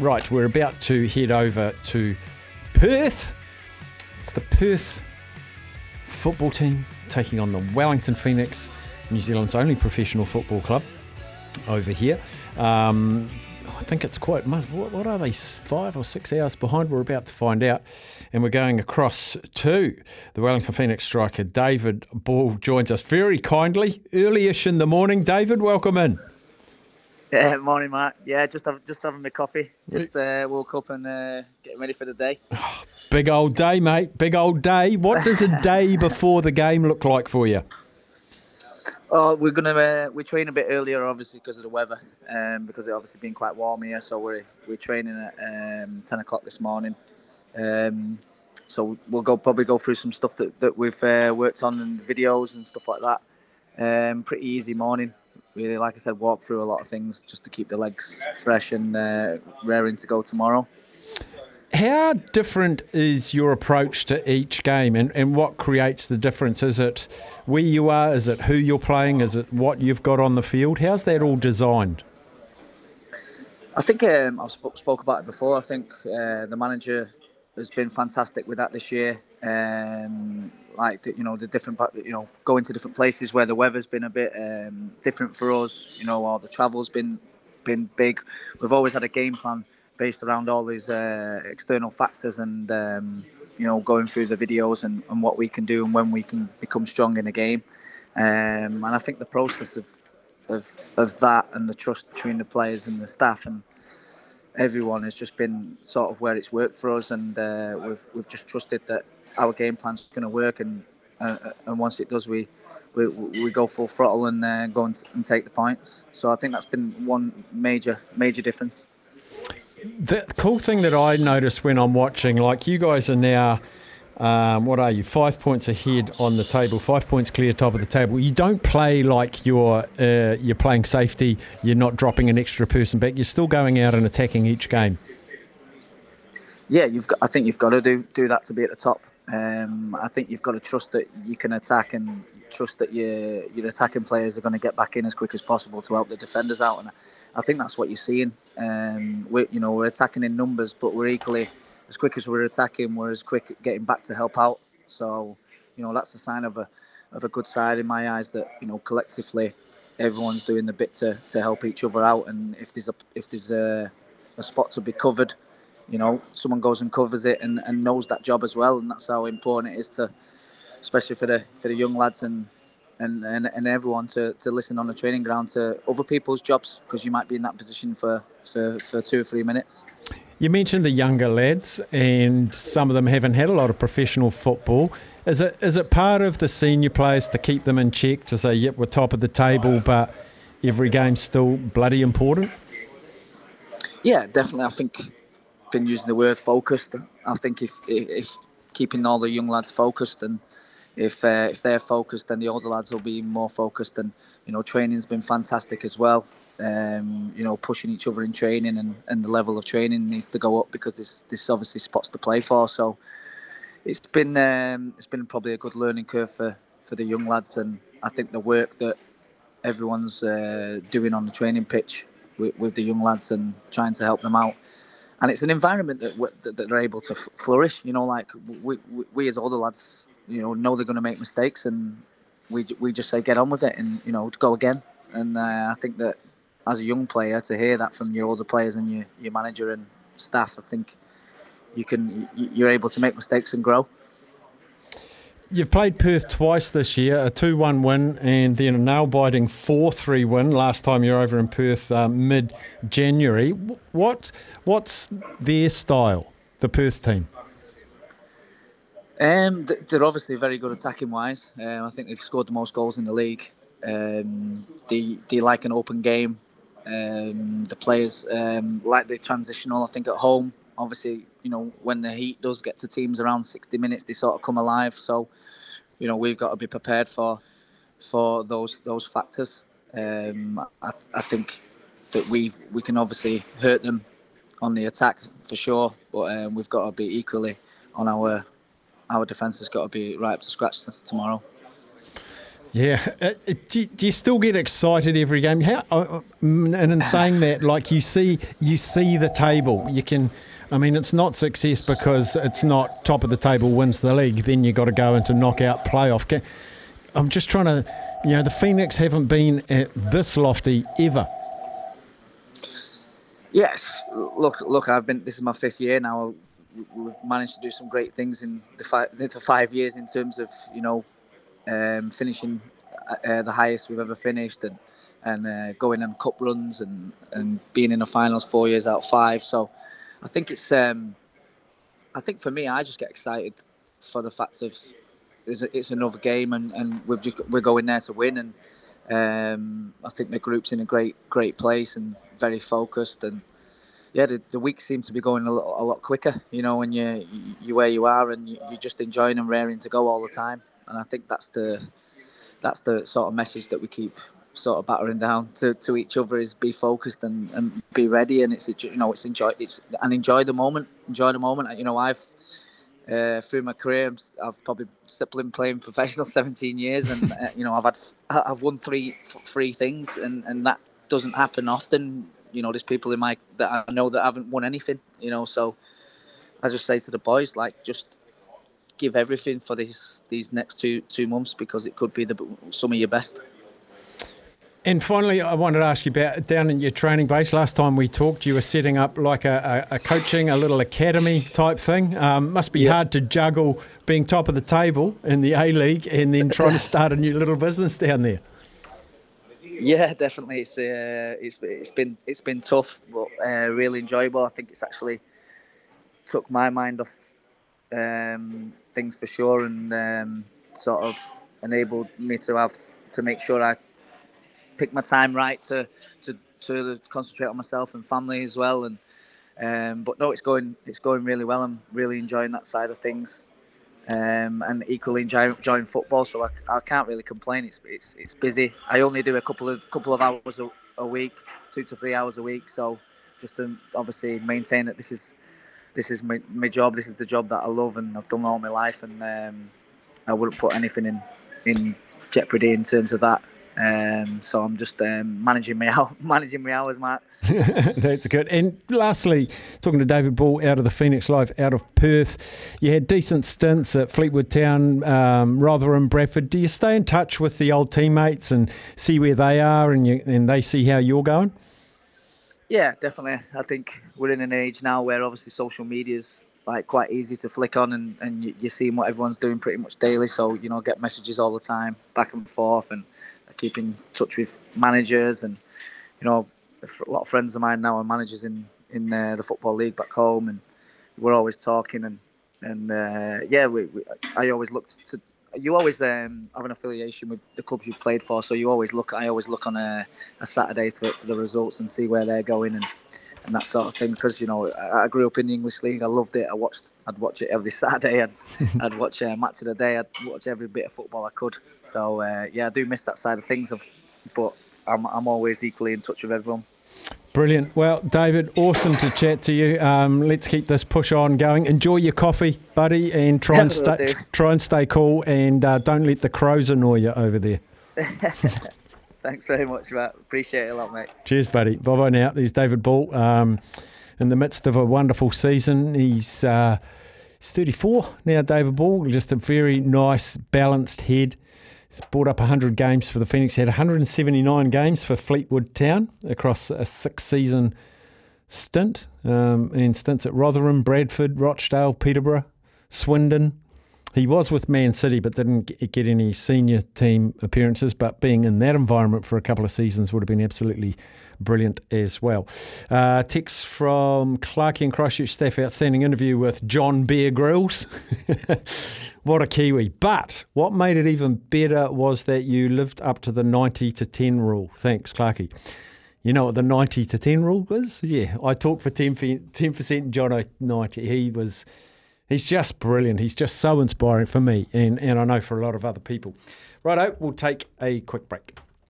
Right, we're about to head over to Perth. It's the Perth football team taking on the Wellington Phoenix, New Zealand's only professional football club over here. Um, I think it's quite. What, what are they? Five or six hours behind? We're about to find out. And we're going across to the Wellington Phoenix striker. David Ball joins us very kindly, early-ish in the morning. David, welcome in. Yeah, morning, Mark. Yeah, just have, just having my coffee. Just uh, woke up and uh, getting ready for the day. Oh, big old day, mate. Big old day. What does a day before the game look like for you? Oh, we're gonna uh, we train a bit earlier, obviously because of the weather, um, because it obviously been quite warm here. So we're we're training at um, ten o'clock this morning. Um, so we'll go probably go through some stuff that, that we've uh, worked on and videos and stuff like that. Um, pretty easy morning really, like I said, walk through a lot of things just to keep the legs fresh and uh, raring to go tomorrow. How different is your approach to each game and, and what creates the difference? Is it where you are? Is it who you're playing? Is it what you've got on the field? How's that all designed? I think um, I've spoke, spoke about it before. I think uh, the manager has been fantastic with that this year. Um, like you know the different you know going to different places where the weather's been a bit um, different for us. You know, or the travel's been been big. We've always had a game plan based around all these uh, external factors and um, you know going through the videos and, and what we can do and when we can become strong in a game. Um, and I think the process of, of of that and the trust between the players and the staff and everyone has just been sort of where it's worked for us, and uh, we've we've just trusted that our game plan's going to work, and uh, and once it does, we we, we go full throttle and uh, go and, and take the points. So I think that's been one major major difference. The cool thing that I noticed when I'm watching, like you guys are now um, what are you? Five points ahead on the table. Five points clear top of the table. You don't play like you're uh, you're playing safety. You're not dropping an extra person back. You're still going out and attacking each game. Yeah, you've got. I think you've got to do do that to be at the top. Um, I think you've got to trust that you can attack and trust that your your attacking players are going to get back in as quick as possible to help the defenders out. And I think that's what you're seeing. Um, we you know we're attacking in numbers, but we're equally as quick as we're attacking, we're as quick getting back to help out. So, you know, that's a sign of a of a good side in my eyes that you know collectively everyone's doing the bit to, to help each other out. And if there's a if there's a, a spot to be covered, you know, someone goes and covers it and, and knows that job as well. And that's how important it is to, especially for the for the young lads and and, and, and everyone to, to listen on the training ground to other people's jobs because you might be in that position for, for, for two or three minutes. You mentioned the younger lads, and some of them haven't had a lot of professional football. Is it is it part of the senior players to keep them in check to say, "Yep, we're top of the table, but every game's still bloody important"? Yeah, definitely. I think been using the word focused. I think if if keeping all the young lads focused and if uh, if they're focused, then the older lads will be more focused. And you know, training's been fantastic as well. Um, you know, pushing each other in training and, and the level of training needs to go up because this this obviously spots to play for. So it's been um, it's been probably a good learning curve for, for the young lads, and I think the work that everyone's uh, doing on the training pitch with, with, the young lads and trying to help them out. And it's an environment that, that, that they're able to flourish. You know, like we, we, we as older lads you know know they're going to make mistakes, and we we just say get on with it and you know go again. And uh, I think that as a young player to hear that from your older players and your your manager and staff, I think you can you're able to make mistakes and grow. You've played Perth twice this year, a 2 1 win and then a nail biting 4 3 win last time you were over in Perth uh, mid January. What, what's their style, the Perth team? Um, they're obviously very good attacking wise. Um, I think they've scored the most goals in the league. Um, they they like an open game. Um, the players um, like the transitional. I think at home, obviously, you know when the heat does get to teams around 60 minutes, they sort of come alive. So, you know we've got to be prepared for for those those factors. Um, I, I think that we we can obviously hurt them on the attack for sure, but um, we've got to be equally on our our defence has got to be right up to scratch tomorrow. Yeah. Uh, uh, do, you, do, you still get excited every game? How, uh, and in saying that, like you see, you see the table. You can. I mean, it's not success because it's not top of the table wins the league. Then you got to go into knockout playoff. I'm just trying to, you know, the Phoenix haven't been at this lofty ever. Yes, look, look. I've been. This is my fifth year now. We've managed to do some great things in the five, the five years in terms of you know um, finishing uh, the highest we've ever finished and and uh, going on cup runs and and being in the finals four years out of five. So I think it's um, I think for me, I just get excited for the fact of it's, another game and and we've just, we're going there to win and um, I think the group's in a great great place and very focused and yeah, the, the weeks seem to be going a lot, a lot quicker. You know, when you you where you are and you, are just enjoying and raring to go all the time. And I think that's the that's the sort of message that we keep sort of battering down to, to each other is be focused and, and be ready. And it's you know it's enjoy it's and enjoy the moment enjoy the moment. You know I've uh, through my career I've probably been playing professional 17 years and uh, you know I've had I've won three three things and and that doesn't happen often. You know there's people in my that I know that haven't won anything you know so I just say to the boys like just give everything for these these next two two months because it could be the some of your best. And finally, I wanted to ask you about down in your training base. Last time we talked, you were setting up like a, a, a coaching, a little academy type thing. Um, must be hard to juggle being top of the table in the A League and then trying to start a new little business down there. Yeah, definitely. It's uh, it's it's been it's been tough, but uh, really enjoyable. I think it's actually took my mind off um, things for sure, and um, sort of enabled me to have to make sure I pick my time right to to to concentrate on myself and family as well. And um, but no, it's going it's going really well. I'm really enjoying that side of things. Um, and equally enjoying, enjoying football, so I, I can't really complain. It's, it's it's busy. I only do a couple of couple of hours a, a week, two to three hours a week. So just to obviously maintain that this is this is my, my job. This is the job that I love and I've done all my life, and um, I wouldn't put anything in in jeopardy in terms of that. Um, so I'm just um, managing my hour, managing my hours, Matt. That's good. And lastly, talking to David Ball out of the Phoenix Life out of Perth, you had decent stints at Fleetwood Town, um, Rotherham, Bradford. Do you stay in touch with the old teammates and see where they are, and you, and they see how you're going? Yeah, definitely. I think we're in an age now where obviously social media is like quite easy to flick on and, and you're seeing what everyone's doing pretty much daily. So, you know, get messages all the time, back and forth, and I keep in touch with managers. And, you know, a lot of friends of mine now are managers in, in uh, the Football League back home, and we're always talking. And, and uh, yeah, we, we, I always look to, you always um, have an affiliation with the clubs you've played for, so you always look. I always look on a, a Saturday for, for the results and see where they're going and and that sort of thing. Because you know, I, I, grew up in the English league. I loved it. I watched. I'd watch it every Saturday. I'd, I'd watch a match of the day. I'd watch every bit of football I could. So uh, yeah, I do miss that side of things. Of, but I'm I'm always equally in touch with everyone. Brilliant. Well, David, awesome to chat to you. Um, let's keep this push on going. Enjoy your coffee, buddy, and try and stay try and stay cool, and uh, don't let the crows annoy you over there. Thanks very much, Matt. Appreciate it a lot, mate. Cheers, buddy. Bye bye now. There's David Ball. Um, in the midst of a wonderful season, he's uh, he's 34 now. David Ball, just a very nice, balanced head. Brought up 100 games for the Phoenix. Had 179 games for Fleetwood Town across a six-season stint, um, and stints at Rotherham, Bradford, Rochdale, Peterborough, Swindon, he was with Man City, but didn't get any senior team appearances. But being in that environment for a couple of seasons would have been absolutely brilliant as well. Uh, text from Clark and Christchurch Staf outstanding interview with John Bear Grylls. what a Kiwi. But what made it even better was that you lived up to the 90 to 10 rule. Thanks, Clarky. You know what the 90 to 10 rule is? Yeah, I talked for 10%, 10% John 90. He was He's just brilliant. He's just so inspiring for me and, and I know for a lot of other people. Righto, we'll take a quick break.